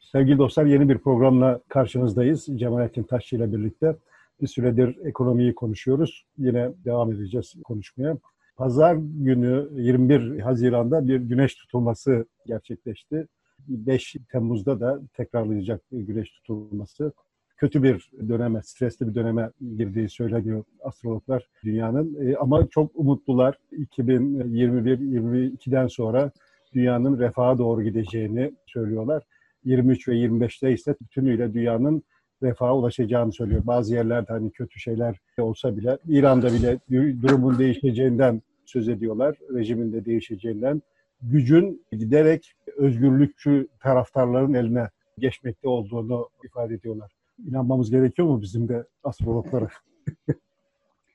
Sevgili dostlar yeni bir programla karşınızdayız. Cemalettin Taşçı ile birlikte bir süredir ekonomiyi konuşuyoruz. Yine devam edeceğiz konuşmaya. Pazar günü 21 Haziran'da bir güneş tutulması gerçekleşti. 5 Temmuz'da da tekrarlayacak güneş tutulması. Kötü bir döneme, stresli bir döneme girdiği söyleniyor astrologlar dünyanın. E, ama çok umutlular. 2021-22'den sonra dünyanın refaha doğru gideceğini söylüyorlar. 23 ve 25'te ise bütünüyle dünyanın refaha ulaşacağını söylüyor. Bazı yerlerde hani kötü şeyler olsa bile İran'da bile durumun değişeceğinden söz ediyorlar. Rejimin de değişeceğinden. Gücün giderek özgürlükçü taraftarların eline geçmekte olduğunu ifade ediyorlar. İnanmamız gerekiyor mu bizim de astrologlara?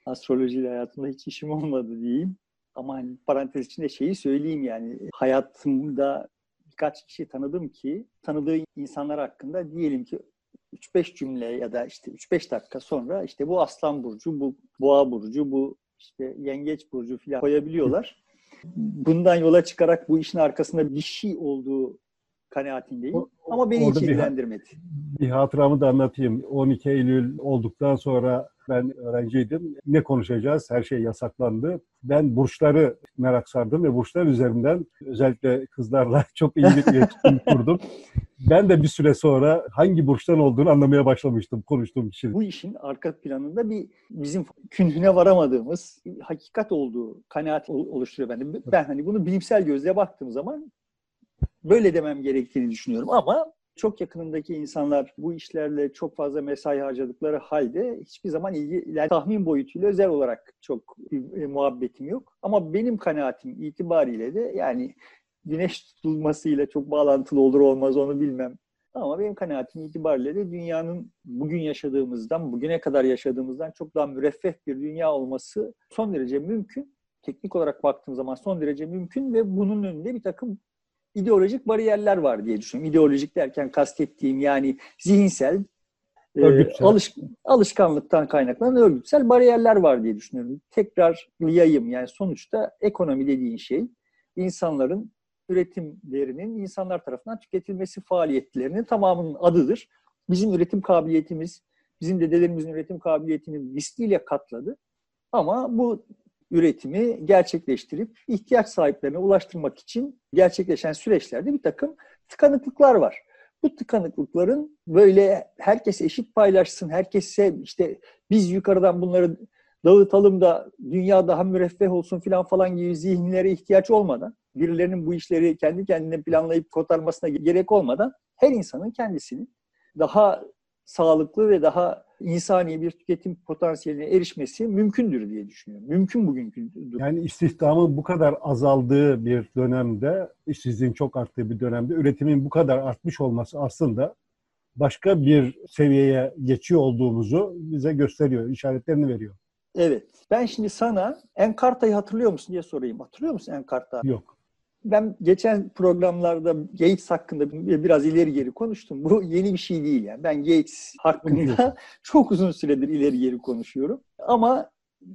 Astrolojiyle hayatımda hiç işim olmadı diyeyim. Ama hani parantez içinde şeyi söyleyeyim yani hayatımda birkaç kişi tanıdım ki tanıdığı insanlar hakkında diyelim ki 3-5 cümle ya da işte 3-5 dakika sonra işte bu aslan burcu, bu boğa burcu, bu işte yengeç burcu falan koyabiliyorlar. Bundan yola çıkarak bu işin arkasında bir şey olduğu kanaatindeyim. O, Ama beni hiç ilgilendirmedi. Bir, bir hatıramı da anlatayım. 12 Eylül olduktan sonra ben öğrenciydim. Ne konuşacağız? Her şey yasaklandı. Ben burçları merak sardım ve burçlar üzerinden özellikle kızlarla çok iyi bir iletişim kurdum. Ben de bir süre sonra hangi burçtan olduğunu anlamaya başlamıştım konuştuğum kişinin. Bu işin arka planında bir bizim künhüne varamadığımız hakikat olduğu kanaat oluşturuyor bende. Ben hani bunu bilimsel gözle baktığım zaman böyle demem gerektiğini düşünüyorum ama çok yakınındaki insanlar bu işlerle çok fazla mesai harcadıkları halde hiçbir zaman ilgi, yani tahmin boyutuyla özel olarak çok e, muhabbetim yok. Ama benim kanaatim itibariyle de yani güneş tutulmasıyla çok bağlantılı olur olmaz onu bilmem. Ama benim kanaatim itibariyle de dünyanın bugün yaşadığımızdan, bugüne kadar yaşadığımızdan çok daha müreffeh bir dünya olması son derece mümkün. Teknik olarak baktığım zaman son derece mümkün ve bunun önünde bir takım ideolojik bariyerler var diye düşünüyorum. İdeolojik derken kastettiğim yani zihinsel, e, alış, alışkanlıktan kaynaklanan örgütsel bariyerler var diye düşünüyorum. Tekrar yayım yani sonuçta ekonomi dediğin şey insanların üretimlerinin insanlar tarafından tüketilmesi faaliyetlerinin tamamının adıdır. Bizim üretim kabiliyetimiz, bizim dedelerimizin üretim kabiliyetini misliyle katladı. Ama bu üretimi gerçekleştirip ihtiyaç sahiplerine ulaştırmak için gerçekleşen süreçlerde bir takım tıkanıklıklar var. Bu tıkanıklıkların böyle herkes eşit paylaşsın, herkese işte biz yukarıdan bunları dağıtalım da dünya daha müreffeh olsun filan falan gibi zihinlere ihtiyaç olmadan, birilerinin bu işleri kendi kendine planlayıp kotarmasına gerek olmadan her insanın kendisinin daha sağlıklı ve daha insani bir tüketim potansiyeline erişmesi mümkündür diye düşünüyorum. Mümkün bugünkü Yani istihdamın bu kadar azaldığı bir dönemde, işsizliğin çok arttığı bir dönemde üretimin bu kadar artmış olması aslında başka bir seviyeye geçiyor olduğumuzu bize gösteriyor, işaretlerini veriyor. Evet. Ben şimdi sana Enkarta'yı hatırlıyor musun diye sorayım. Hatırlıyor musun Enkarta? Yok ben geçen programlarda Gates hakkında biraz ileri geri konuştum. Bu yeni bir şey değil yani. Ben Gates hakkında çok uzun süredir ileri geri konuşuyorum. Ama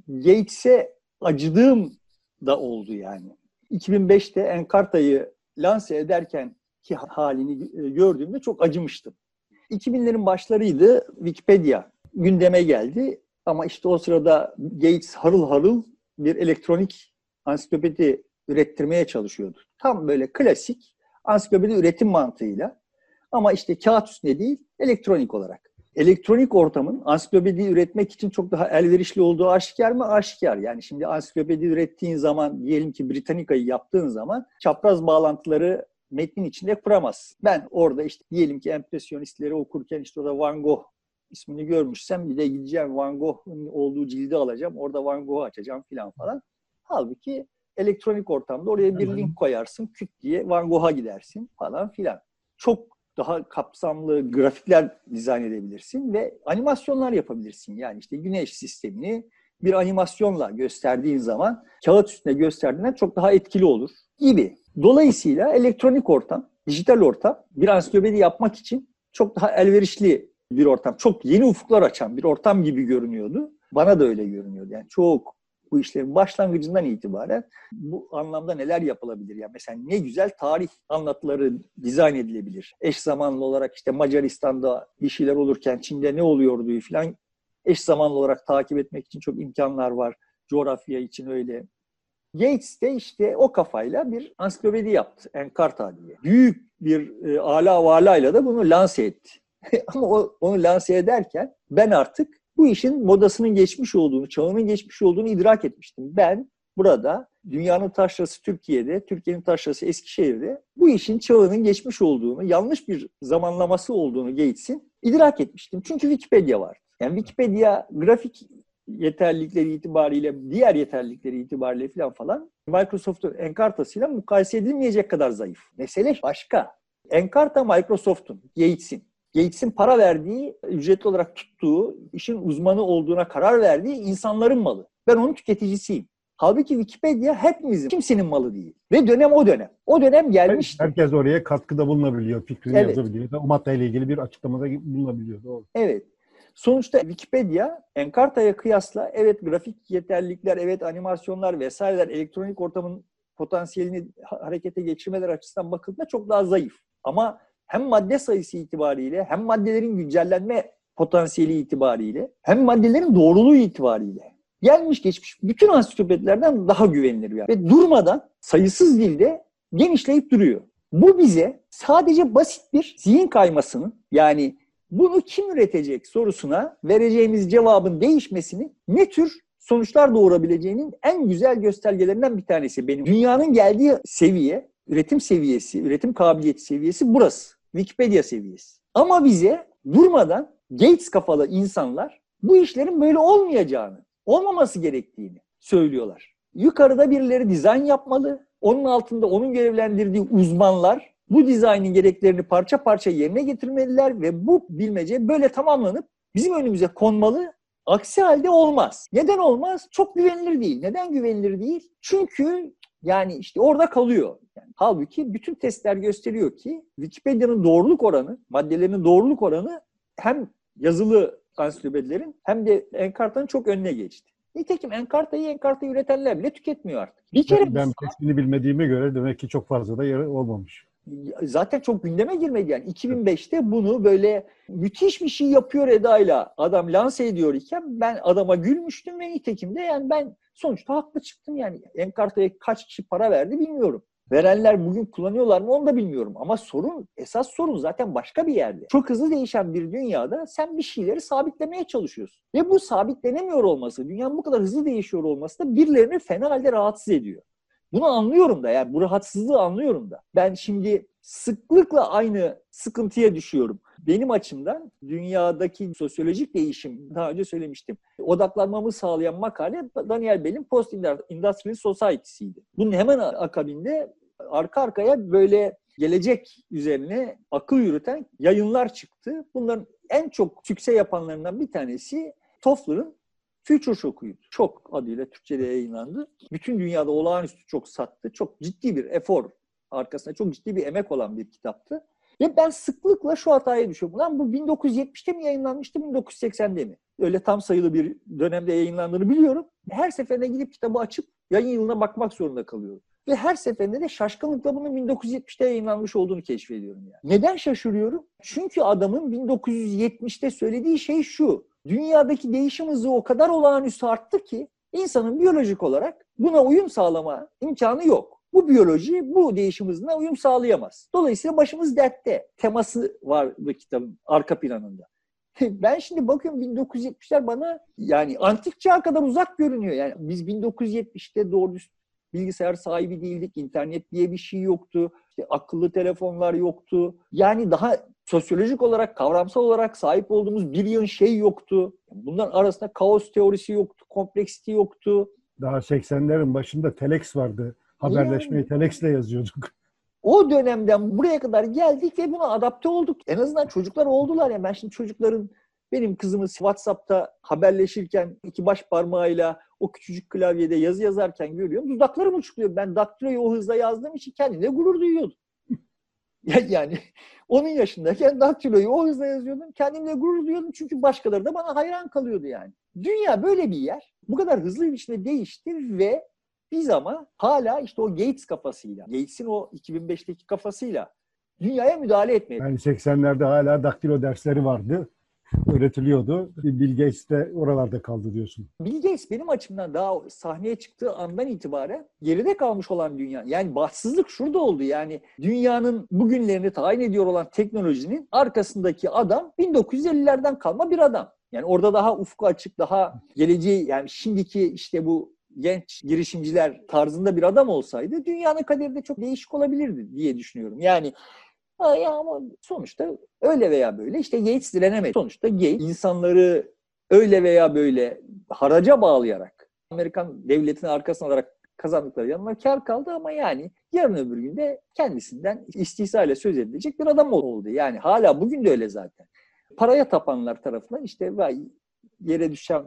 Gates'e acıdığım da oldu yani. 2005'te Enkarta'yı lanse ederken ki halini e, gördüğümde çok acımıştım. 2000'lerin başlarıydı. Wikipedia gündeme geldi. Ama işte o sırada Gates harıl harıl bir elektronik ansiklopedi ürettirmeye çalışıyordu. Tam böyle klasik ansiklopedi üretim mantığıyla ama işte kağıt üstünde değil, elektronik olarak. Elektronik ortamın ansiklopedi üretmek için çok daha elverişli olduğu aşikar mı? Aşikar. Yani şimdi ansiklopedi ürettiğin zaman, diyelim ki Britannica'yı yaptığın zaman çapraz bağlantıları metnin içinde kuramaz. Ben orada işte diyelim ki empresyonistleri okurken işte orada Van Gogh ismini görmüşsem bir de gideceğim Van Gogh'un olduğu cildi alacağım. Orada Van Gogh'u açacağım filan falan. Halbuki elektronik ortamda oraya bir link koyarsın, küt diye Van Gogh'a gidersin falan filan. Çok daha kapsamlı grafikler dizayn edebilirsin ve animasyonlar yapabilirsin. Yani işte güneş sistemini bir animasyonla gösterdiğin zaman kağıt üstünde gösterdiğinden çok daha etkili olur gibi. Dolayısıyla elektronik ortam, dijital ortam bir ansiklopedi yapmak için çok daha elverişli bir ortam. Çok yeni ufuklar açan bir ortam gibi görünüyordu. Bana da öyle görünüyordu. Yani çok bu işlerin başlangıcından itibaren bu anlamda neler yapılabilir? Yani mesela ne güzel tarih anlatıları dizayn edilebilir. Eş zamanlı olarak işte Macaristan'da bir şeyler olurken Çin'de ne oluyordu falan eş zamanlı olarak takip etmek için çok imkanlar var. Coğrafya için öyle. Gates de işte o kafayla bir ansiklopedi yaptı. Encarta diye. Büyük bir e, ala valayla da bunu lanse etti. Ama o, onu lanse ederken ben artık bu işin modasının geçmiş olduğunu, çağının geçmiş olduğunu idrak etmiştim. Ben burada dünyanın taşrası Türkiye'de, Türkiye'nin taşrası Eskişehir'de bu işin çağının geçmiş olduğunu, yanlış bir zamanlaması olduğunu Gates'in idrak etmiştim. Çünkü Wikipedia var. Yani Wikipedia grafik yeterlilikleri itibariyle, diğer yeterlilikleri itibariyle falan falan Microsoft'un Encarta'sıyla mukayese edilmeyecek kadar zayıf. Mesele başka. Encarta Microsoft'un, Gates'in. Gates'in para verdiği, ücretli olarak tuttuğu, işin uzmanı olduğuna karar verdiği insanların malı. Ben onun tüketicisiyim. Halbuki Wikipedia hepimizin, kimsenin malı değil. Ve dönem o dönem. O dönem gelmişti. Herkes oraya katkıda bulunabiliyor, fikrini Evet. yazabiliyor. O maddeyle ilgili bir açıklamada bulunabiliyor. Doğru. Evet. Sonuçta Wikipedia Encarta'ya kıyasla evet grafik yeterlilikler, evet animasyonlar vesaireler elektronik ortamın potansiyelini ha- harekete geçirmeler açısından bakıldığında çok daha zayıf. Ama hem madde sayısı itibariyle hem maddelerin güncellenme potansiyeli itibariyle hem maddelerin doğruluğu itibariyle gelmiş geçmiş bütün ansiklopedilerden daha güvenilir. Yani. Ve durmadan sayısız dilde genişleyip duruyor. Bu bize sadece basit bir zihin kaymasının yani bunu kim üretecek sorusuna vereceğimiz cevabın değişmesini ne tür sonuçlar doğurabileceğinin en güzel göstergelerinden bir tanesi benim. Dünyanın geldiği seviye, üretim seviyesi, üretim kabiliyeti seviyesi burası. Wikipedia seviyesi. Ama bize durmadan Gates kafalı insanlar bu işlerin böyle olmayacağını, olmaması gerektiğini söylüyorlar. Yukarıda birileri dizayn yapmalı. Onun altında onun görevlendirdiği uzmanlar bu dizaynın gereklerini parça parça yerine getirmeliler ve bu bilmece böyle tamamlanıp bizim önümüze konmalı. Aksi halde olmaz. Neden olmaz? Çok güvenilir değil. Neden güvenilir değil? Çünkü yani işte orada kalıyor. Yani halbuki bütün testler gösteriyor ki Wikipedia'nın doğruluk oranı, maddelerinin doğruluk oranı hem yazılı ansiklopedilerin hem de Encarta'nın çok önüne geçti. Nitekim Encarta'yı Encarta'yı üretenler bile tüketmiyor artık. Bir kere Ben, ben testini bilmediğime göre demek ki çok fazla da yeri olmamış. zaten çok gündeme girmedi yani. 2005'te bunu böyle müthiş bir şey yapıyor edayla adam lanse ediyor iken ben adama gülmüştüm ve nitekim de yani ben sonuçta haklı çıktım yani. Encarta'ya kaç kişi para verdi bilmiyorum. Verenler bugün kullanıyorlar mı onu da bilmiyorum. Ama sorun, esas sorun zaten başka bir yerde. Çok hızlı değişen bir dünyada sen bir şeyleri sabitlemeye çalışıyorsun. Ve bu sabitlenemiyor olması, dünyanın bu kadar hızlı değişiyor olması da birilerini fena halde rahatsız ediyor. Bunu anlıyorum da yani bu rahatsızlığı anlıyorum da. Ben şimdi sıklıkla aynı sıkıntıya düşüyorum. Benim açımdan dünyadaki sosyolojik değişim, daha önce söylemiştim, odaklanmamı sağlayan makale Daniel Bell'in Post Industrial Society'siydi. Bunun hemen akabinde arka arkaya böyle gelecek üzerine akıl yürüten yayınlar çıktı. Bunların en çok sükse yapanlarından bir tanesi Toffler'ın Future Shock'uydu. Shock adıyla Türkçe'de yayınlandı. Bütün dünyada olağanüstü çok sattı. Çok ciddi bir efor arkasında çok ciddi bir emek olan bir kitaptı. Ve ben sıklıkla şu hataya düşüyorum. Lan bu 1970'te mi yayınlanmıştı, 1980'de mi? Öyle tam sayılı bir dönemde yayınlandığını biliyorum. Her seferinde gidip kitabı açıp yayın yılına bakmak zorunda kalıyorum. Ve her seferinde de şaşkınlıkla bunun 1970'te yayınlanmış olduğunu keşfediyorum. Yani. Neden şaşırıyorum? Çünkü adamın 1970'te söylediği şey şu. Dünyadaki değişim hızı o kadar olağanüstü arttı ki insanın biyolojik olarak buna uyum sağlama imkanı yok. Bu biyoloji bu değişim hızına uyum sağlayamaz. Dolayısıyla başımız dertte. Teması var bu kitabın arka planında. Ben şimdi bakıyorum 1970'ler bana yani antik çağ kadar uzak görünüyor. Yani biz 1970'te doğru bilgisayar sahibi değildik. internet diye bir şey yoktu. İşte akıllı telefonlar yoktu. Yani daha sosyolojik olarak, kavramsal olarak sahip olduğumuz bir yığın şey yoktu. Bunların arasında kaos teorisi yoktu, kompleksite yoktu. Daha 80'lerin başında telex vardı. Haberleşmeyi yani, telexle yazıyorduk. O dönemden buraya kadar geldik ve buna adapte olduk. En azından çocuklar oldular ya. Ben şimdi çocukların benim kızımız WhatsApp'ta haberleşirken iki baş parmağıyla o küçücük klavyede yazı yazarken görüyorum. Dudaklarım uçukluyor. Ben daktiloyu o hızla yazdığım için kendimle gurur duyuyordum. yani onun yaşındayken daktiloyu o hızla yazıyordum. Kendimle gurur duyuyordum çünkü başkaları da bana hayran kalıyordu yani. Dünya böyle bir yer. bu kadar hızlı bir biçimde değişti ve biz ama hala işte o Gates kafasıyla, Gates'in o 2005'teki kafasıyla dünyaya müdahale etmeye Yani 80'lerde hala daktilo dersleri vardı. Öğretiliyordu. Bill Gates de oralarda kaldı diyorsun. Bill Gates benim açımdan daha sahneye çıktığı andan itibaren geride kalmış olan dünya. Yani bahtsızlık şurada oldu. Yani dünyanın bugünlerini tayin ediyor olan teknolojinin arkasındaki adam 1950'lerden kalma bir adam. Yani orada daha ufku açık, daha geleceği yani şimdiki işte bu genç girişimciler tarzında bir adam olsaydı dünyanın kaderi de çok değişik olabilirdi diye düşünüyorum. Yani ya ama sonuçta öyle veya böyle işte Gates direnemedi. Sonuçta Gates insanları öyle veya böyle haraca bağlayarak Amerikan devletinin arkasına alarak kazandıkları yanına kar kaldı ama yani yarın öbür günde kendisinden istihsayla söz edilecek bir adam oldu. Yani hala bugün de öyle zaten. Paraya tapanlar tarafından işte vay yere düşen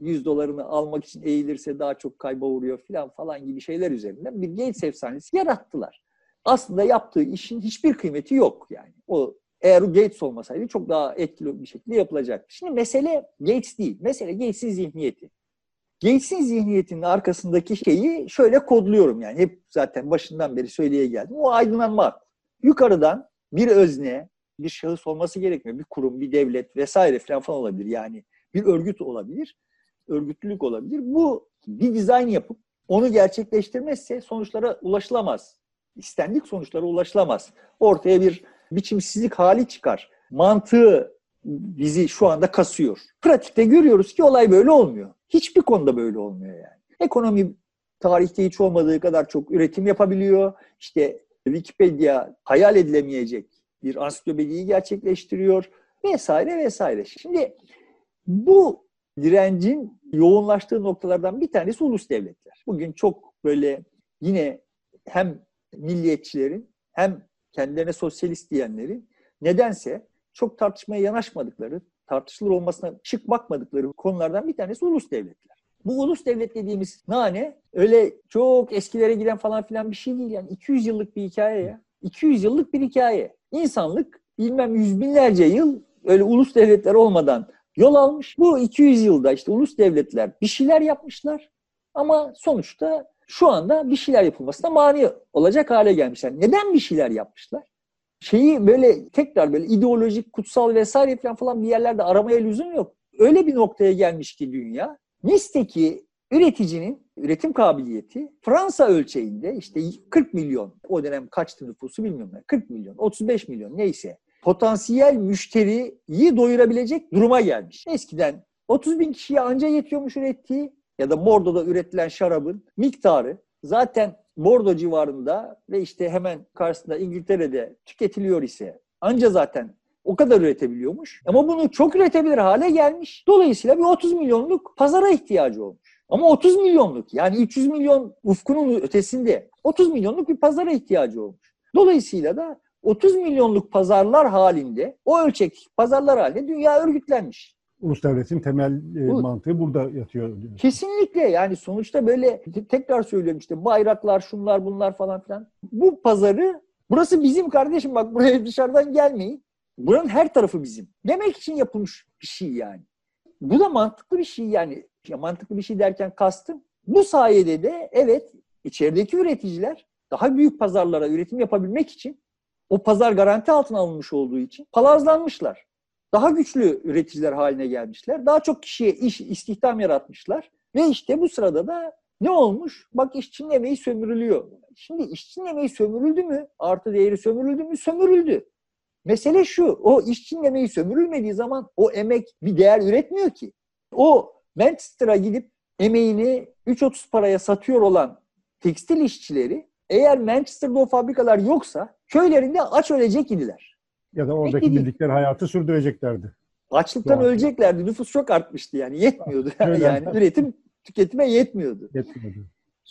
100 dolarını almak için eğilirse daha çok kayba uğruyor falan falan gibi şeyler üzerinden bir Gates efsanesi yarattılar. Aslında yaptığı işin hiçbir kıymeti yok yani. O eğer Gates olmasaydı çok daha etkili bir şekilde yapılacaktı. Şimdi mesele Gates değil. Mesele Gates'in zihniyeti. Gates'in zihniyetinin arkasındaki şeyi şöyle kodluyorum yani. Hep zaten başından beri söyleye geldim. O aydınlanma. Yukarıdan bir özne, bir şahıs olması gerekmiyor. Bir kurum, bir devlet vesaire falan, falan olabilir. Yani bir örgüt olabilir. Örgütlülük olabilir. Bu bir dizayn yapıp onu gerçekleştirmezse sonuçlara ulaşılamaz. İstendik sonuçlara ulaşılamaz. Ortaya bir biçimsizlik hali çıkar. Mantığı bizi şu anda kasıyor. Pratikte görüyoruz ki olay böyle olmuyor. Hiçbir konuda böyle olmuyor yani. Ekonomi tarihte hiç olmadığı kadar çok üretim yapabiliyor. İşte Wikipedia hayal edilemeyecek bir ansiklopediyi gerçekleştiriyor vesaire vesaire. Şimdi bu direncin yoğunlaştığı noktalardan bir tanesi ulus devletler. Bugün çok böyle yine hem milliyetçilerin hem kendilerine sosyalist diyenlerin nedense çok tartışmaya yanaşmadıkları, tartışılır olmasına şık bakmadıkları konulardan bir tanesi ulus devletler. Bu ulus devlet dediğimiz nane öyle çok eskilere giden falan filan bir şey değil yani 200 yıllık bir hikaye ya. 200 yıllık bir hikaye. İnsanlık bilmem yüz binlerce yıl öyle ulus devletler olmadan yol almış. Bu 200 yılda işte ulus devletler bir şeyler yapmışlar ama sonuçta şu anda bir şeyler yapılmasına mani olacak hale gelmişler. Neden bir şeyler yapmışlar? Şeyi böyle tekrar böyle ideolojik, kutsal vesaire falan bir yerlerde aramaya lüzum yok. Öyle bir noktaya gelmiş ki dünya. Nice'deki üreticinin üretim kabiliyeti Fransa ölçeğinde işte 40 milyon, o dönem kaçtı nüfusu bilmiyorum ben, 40 milyon, 35 milyon neyse potansiyel müşteriyi doyurabilecek duruma gelmiş. Eskiden 30 bin kişiye anca yetiyormuş ürettiği ya da Bordo'da üretilen şarabın miktarı zaten Bordo civarında ve işte hemen karşısında İngiltere'de tüketiliyor ise anca zaten o kadar üretebiliyormuş. Ama bunu çok üretebilir hale gelmiş. Dolayısıyla bir 30 milyonluk pazara ihtiyacı olmuş. Ama 30 milyonluk yani 300 milyon ufkunun ötesinde 30 milyonluk bir pazara ihtiyacı olmuş. Dolayısıyla da 30 milyonluk pazarlar halinde o ölçek pazarlar halinde dünya örgütlenmiş. Ulus devletin temel e, mantığı burada yatıyor. Kesinlikle yani sonuçta böyle tekrar söylüyorum işte bayraklar şunlar bunlar falan filan. Bu pazarı burası bizim kardeşim bak buraya dışarıdan gelmeyin. Buranın her tarafı bizim. Demek için yapılmış bir şey yani. Bu da mantıklı bir şey yani. Ya mantıklı bir şey derken kastım. Bu sayede de evet içerideki üreticiler daha büyük pazarlara üretim yapabilmek için o pazar garanti altına alınmış olduğu için palazlanmışlar. Daha güçlü üreticiler haline gelmişler. Daha çok kişiye iş, istihdam yaratmışlar. Ve işte bu sırada da ne olmuş? Bak işçinin emeği sömürülüyor. Şimdi işçinin emeği sömürüldü mü? Artı değeri sömürüldü mü? Sömürüldü. Mesele şu, o işçinin emeği sömürülmediği zaman o emek bir değer üretmiyor ki. O Manchester'a gidip emeğini 3.30 paraya satıyor olan tekstil işçileri eğer Manchester'da o fabrikalar yoksa köylerinde aç ölecek idiler. Ya da oradaki Peki, bildikleri hayatı sürdüreceklerdi. Açlıktan öleceklerdi. Nüfus çok artmıştı yani. Yetmiyordu. Yani, yani üretim tüketime yetmiyordu. Yetmiyordu.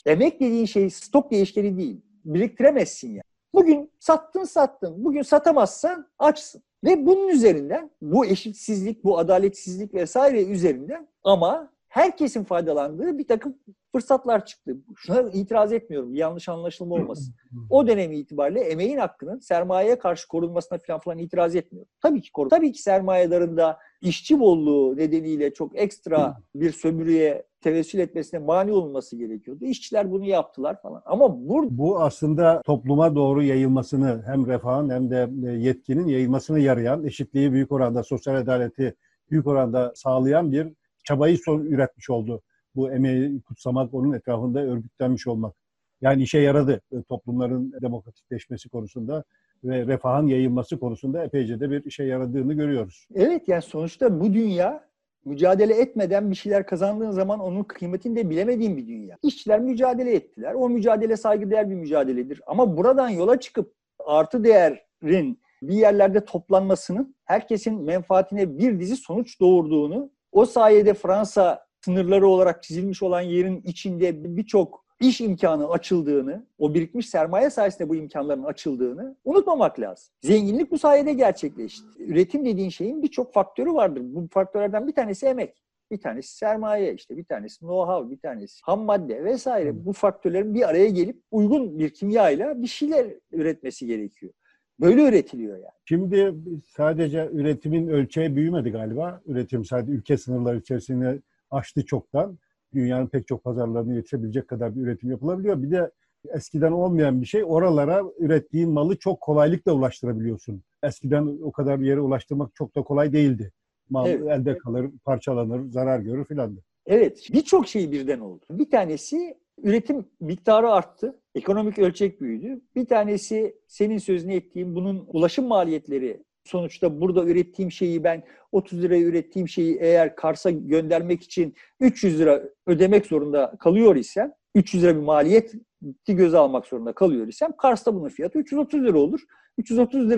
Emek dediğin şey stok değişkeni değil. Biriktiremezsin yani. Bugün sattın sattın. Bugün satamazsan açsın. Ve bunun üzerinden bu eşitsizlik, bu adaletsizlik vesaire üzerinden ama herkesin faydalandığı bir takım fırsatlar çıktı. Şuna itiraz etmiyorum. Yanlış anlaşılma olmasın. O dönem itibariyle emeğin hakkının sermayeye karşı korunmasına falan falan itiraz etmiyorum. Tabii ki korun. Tabii ki sermayedarında işçi bolluğu nedeniyle çok ekstra bir sömürüye tevessül etmesine mani olunması gerekiyordu. İşçiler bunu yaptılar falan. Ama bu Bu aslında topluma doğru yayılmasını hem refahın hem de e, yetkinin yayılmasına yarayan, eşitliği büyük oranda, sosyal adaleti büyük oranda sağlayan bir çabayı son üretmiş oldu. Bu emeği kutsamak, onun etrafında örgütlenmiş olmak. Yani işe yaradı e, toplumların demokratikleşmesi konusunda ve refahın yayılması konusunda epeyce de bir işe yaradığını görüyoruz. Evet yani sonuçta bu dünya mücadele etmeden bir şeyler kazandığın zaman onun kıymetini de bilemediğin bir dünya. İşçiler mücadele ettiler. O mücadele saygıdeğer bir mücadeledir. Ama buradan yola çıkıp artı değerin bir yerlerde toplanmasının herkesin menfaatine bir dizi sonuç doğurduğunu, o sayede Fransa sınırları olarak çizilmiş olan yerin içinde birçok iş imkanı açıldığını, o birikmiş sermaye sayesinde bu imkanların açıldığını unutmamak lazım. Zenginlik bu sayede gerçekleşti. Üretim dediğin şeyin birçok faktörü vardır. Bu faktörlerden bir tanesi emek. Bir tanesi sermaye işte, bir tanesi know-how, bir tanesi ham madde vesaire. Bu faktörlerin bir araya gelip uygun bir kimyayla bir şeyler üretmesi gerekiyor. Böyle üretiliyor yani. Şimdi sadece üretimin ölçeği büyümedi galiba. Üretim sadece ülke sınırları içerisinde aştı çoktan. Dünyanın pek çok pazarlarını yetişebilecek kadar bir üretim yapılabiliyor. Bir de eskiden olmayan bir şey oralara ürettiğin malı çok kolaylıkla ulaştırabiliyorsun. Eskiden o kadar yere ulaştırmak çok da kolay değildi. Mal Evet. elde kalır, parçalanır, zarar görür filan. Evet, birçok şey birden oldu. Bir tanesi üretim miktarı arttı, ekonomik ölçek büyüdü. Bir tanesi senin sözünü ettiğim bunun ulaşım maliyetleri. Sonuçta burada ürettiğim şeyi ben 30 liraya ürettiğim şeyi eğer Kars'a göndermek için 300 lira ödemek zorunda kalıyor isem, 300 lira bir maliyeti göze almak zorunda kalıyor isem Kars'ta bunun fiyatı 330 lira olur. 330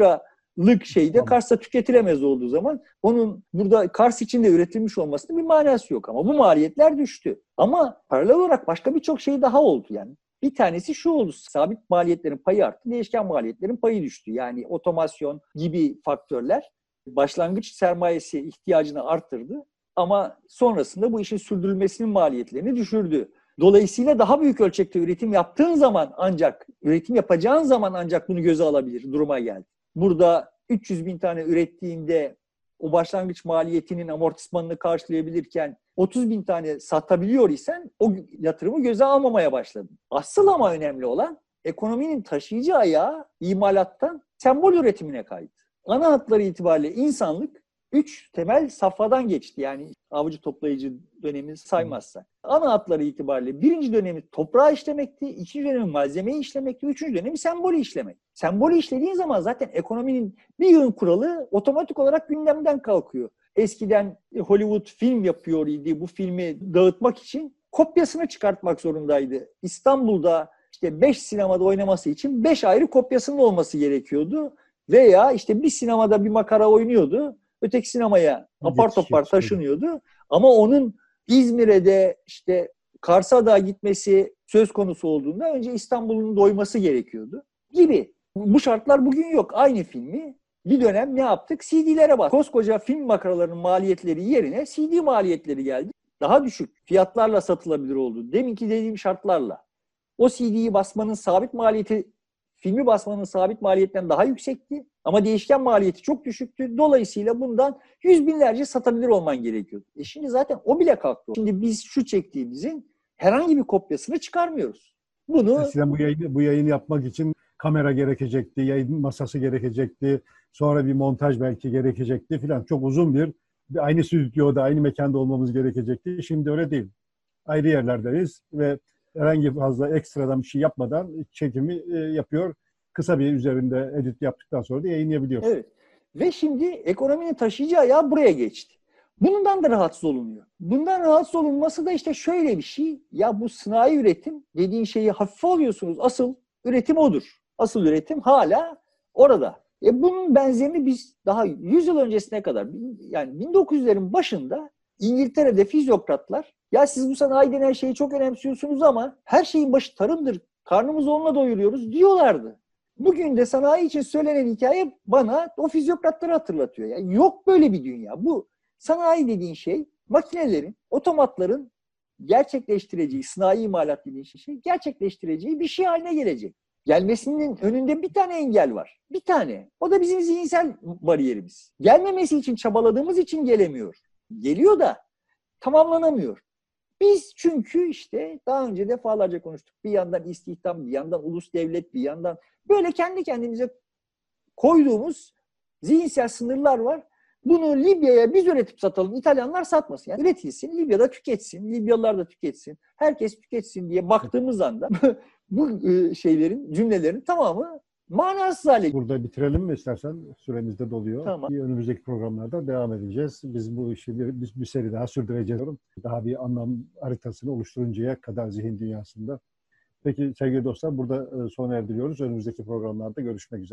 liralık şeyde. Kars'ta tüketilemez olduğu zaman onun burada Kars içinde üretilmiş olmasının bir manası yok ama bu maliyetler düştü. Ama paralel olarak başka birçok şey daha oldu yani. Bir tanesi şu oldu. Sabit maliyetlerin payı arttı, değişken maliyetlerin payı düştü. Yani otomasyon gibi faktörler başlangıç sermayesi ihtiyacını arttırdı ama sonrasında bu işin sürdürülmesinin maliyetlerini düşürdü. Dolayısıyla daha büyük ölçekte üretim yaptığın zaman ancak, üretim yapacağın zaman ancak bunu göze alabilir duruma geldi. Burada 300 bin tane ürettiğinde o başlangıç maliyetinin amortismanını karşılayabilirken 30 bin tane satabiliyor isen o yatırımı göze almamaya başladın. Asıl ama önemli olan ekonominin taşıyıcı ayağı imalattan sembol üretimine kaydı. Ana hatları itibariyle insanlık üç temel safhadan geçti. Yani avcı toplayıcı dönemini saymazsak. Ana hatları itibariyle birinci dönemi toprağı işlemekti, ikinci dönemi malzemeyi işlemekti, üçüncü dönemi sembolü işlemek. Sembolü işlediğin zaman zaten ekonominin bir yığın kuralı otomatik olarak gündemden kalkıyor. Eskiden Hollywood film yapıyor idi. Bu filmi dağıtmak için kopyasını çıkartmak zorundaydı. İstanbul'da işte 5 sinemada oynaması için 5 ayrı kopyasının olması gerekiyordu. Veya işte bir sinemada bir makara oynuyordu. Öteki sinemaya apar topar taşınıyordu. Ama onun İzmir'e de işte Kars'a da gitmesi söz konusu olduğunda önce İstanbul'un doyması gerekiyordu gibi. Bu şartlar bugün yok. Aynı filmi bir dönem ne yaptık? CD'lere bak. Koskoca film makaralarının maliyetleri yerine CD maliyetleri geldi. Daha düşük fiyatlarla satılabilir oldu. Deminki dediğim şartlarla. O CD'yi basmanın sabit maliyeti filmi basmanın sabit maliyetten daha yüksekti. Ama değişken maliyeti çok düşüktü. Dolayısıyla bundan yüz binlerce satabilir olman gerekiyordu. E şimdi zaten o bile kalktı. Şimdi biz şu çektiğimizin herhangi bir kopyasını çıkarmıyoruz. Bunu Eskiden bu yayını, bu yayını yapmak için kamera gerekecekti, yayın masası gerekecekti, sonra bir montaj belki gerekecekti filan. Çok uzun bir, aynı stüdyoda, aynı mekanda olmamız gerekecekti. Şimdi öyle değil. Ayrı yerlerdeyiz ve herhangi fazla ekstradan bir şey yapmadan çekimi e, yapıyor. Kısa bir üzerinde edit yaptıktan sonra da yayınlayabiliyor. Evet. Ve şimdi ekonominin taşıyıcı ayağı buraya geçti. Bundan da rahatsız olunuyor. Bundan rahatsız olunması da işte şöyle bir şey. Ya bu sanayi üretim dediğin şeyi hafife alıyorsunuz. Asıl üretim odur. Asıl üretim hala orada. E bunun benzerini biz daha 100 yıl öncesine kadar yani 1900'lerin başında İngiltere'de fizyokratlar ya siz bu sanayi denen şeyi çok önemsiyorsunuz ama her şeyin başı tarımdır. Karnımızı onunla doyuruyoruz diyorlardı. Bugün de sanayi için söylenen hikaye bana o fizyokratları hatırlatıyor. Yani yok böyle bir dünya. Bu sanayi dediğin şey makinelerin, otomatların gerçekleştireceği, sınai imalat dediğin şey gerçekleştireceği bir şey haline gelecek. Gelmesinin önünde bir tane engel var. Bir tane. O da bizim zihinsel bariyerimiz. Gelmemesi için çabaladığımız için gelemiyor. Geliyor da tamamlanamıyor. Biz çünkü işte daha önce defalarca konuştuk. Bir yandan istihdam, bir yandan ulus devlet, bir yandan böyle kendi kendimize koyduğumuz zihinsel sınırlar var. Bunu Libya'ya biz üretip satalım, İtalyanlar satmasın. Yani üretilsin, Libya'da tüketsin, Libyalılar da tüketsin, herkes tüketsin diye baktığımız anda bu e, şeylerin, cümlelerin tamamı manasız hale Burada bitirelim mi istersen? Süremiz de doluyor. Tamam. Bir önümüzdeki programlarda devam edeceğiz. Biz bu işi bir, bir, bir seri daha sürdüreceğiz. Daha bir anlam haritasını oluşturuncaya kadar zihin dünyasında. Peki sevgili dostlar burada e, sona erdiriyoruz. Önümüzdeki programlarda görüşmek üzere.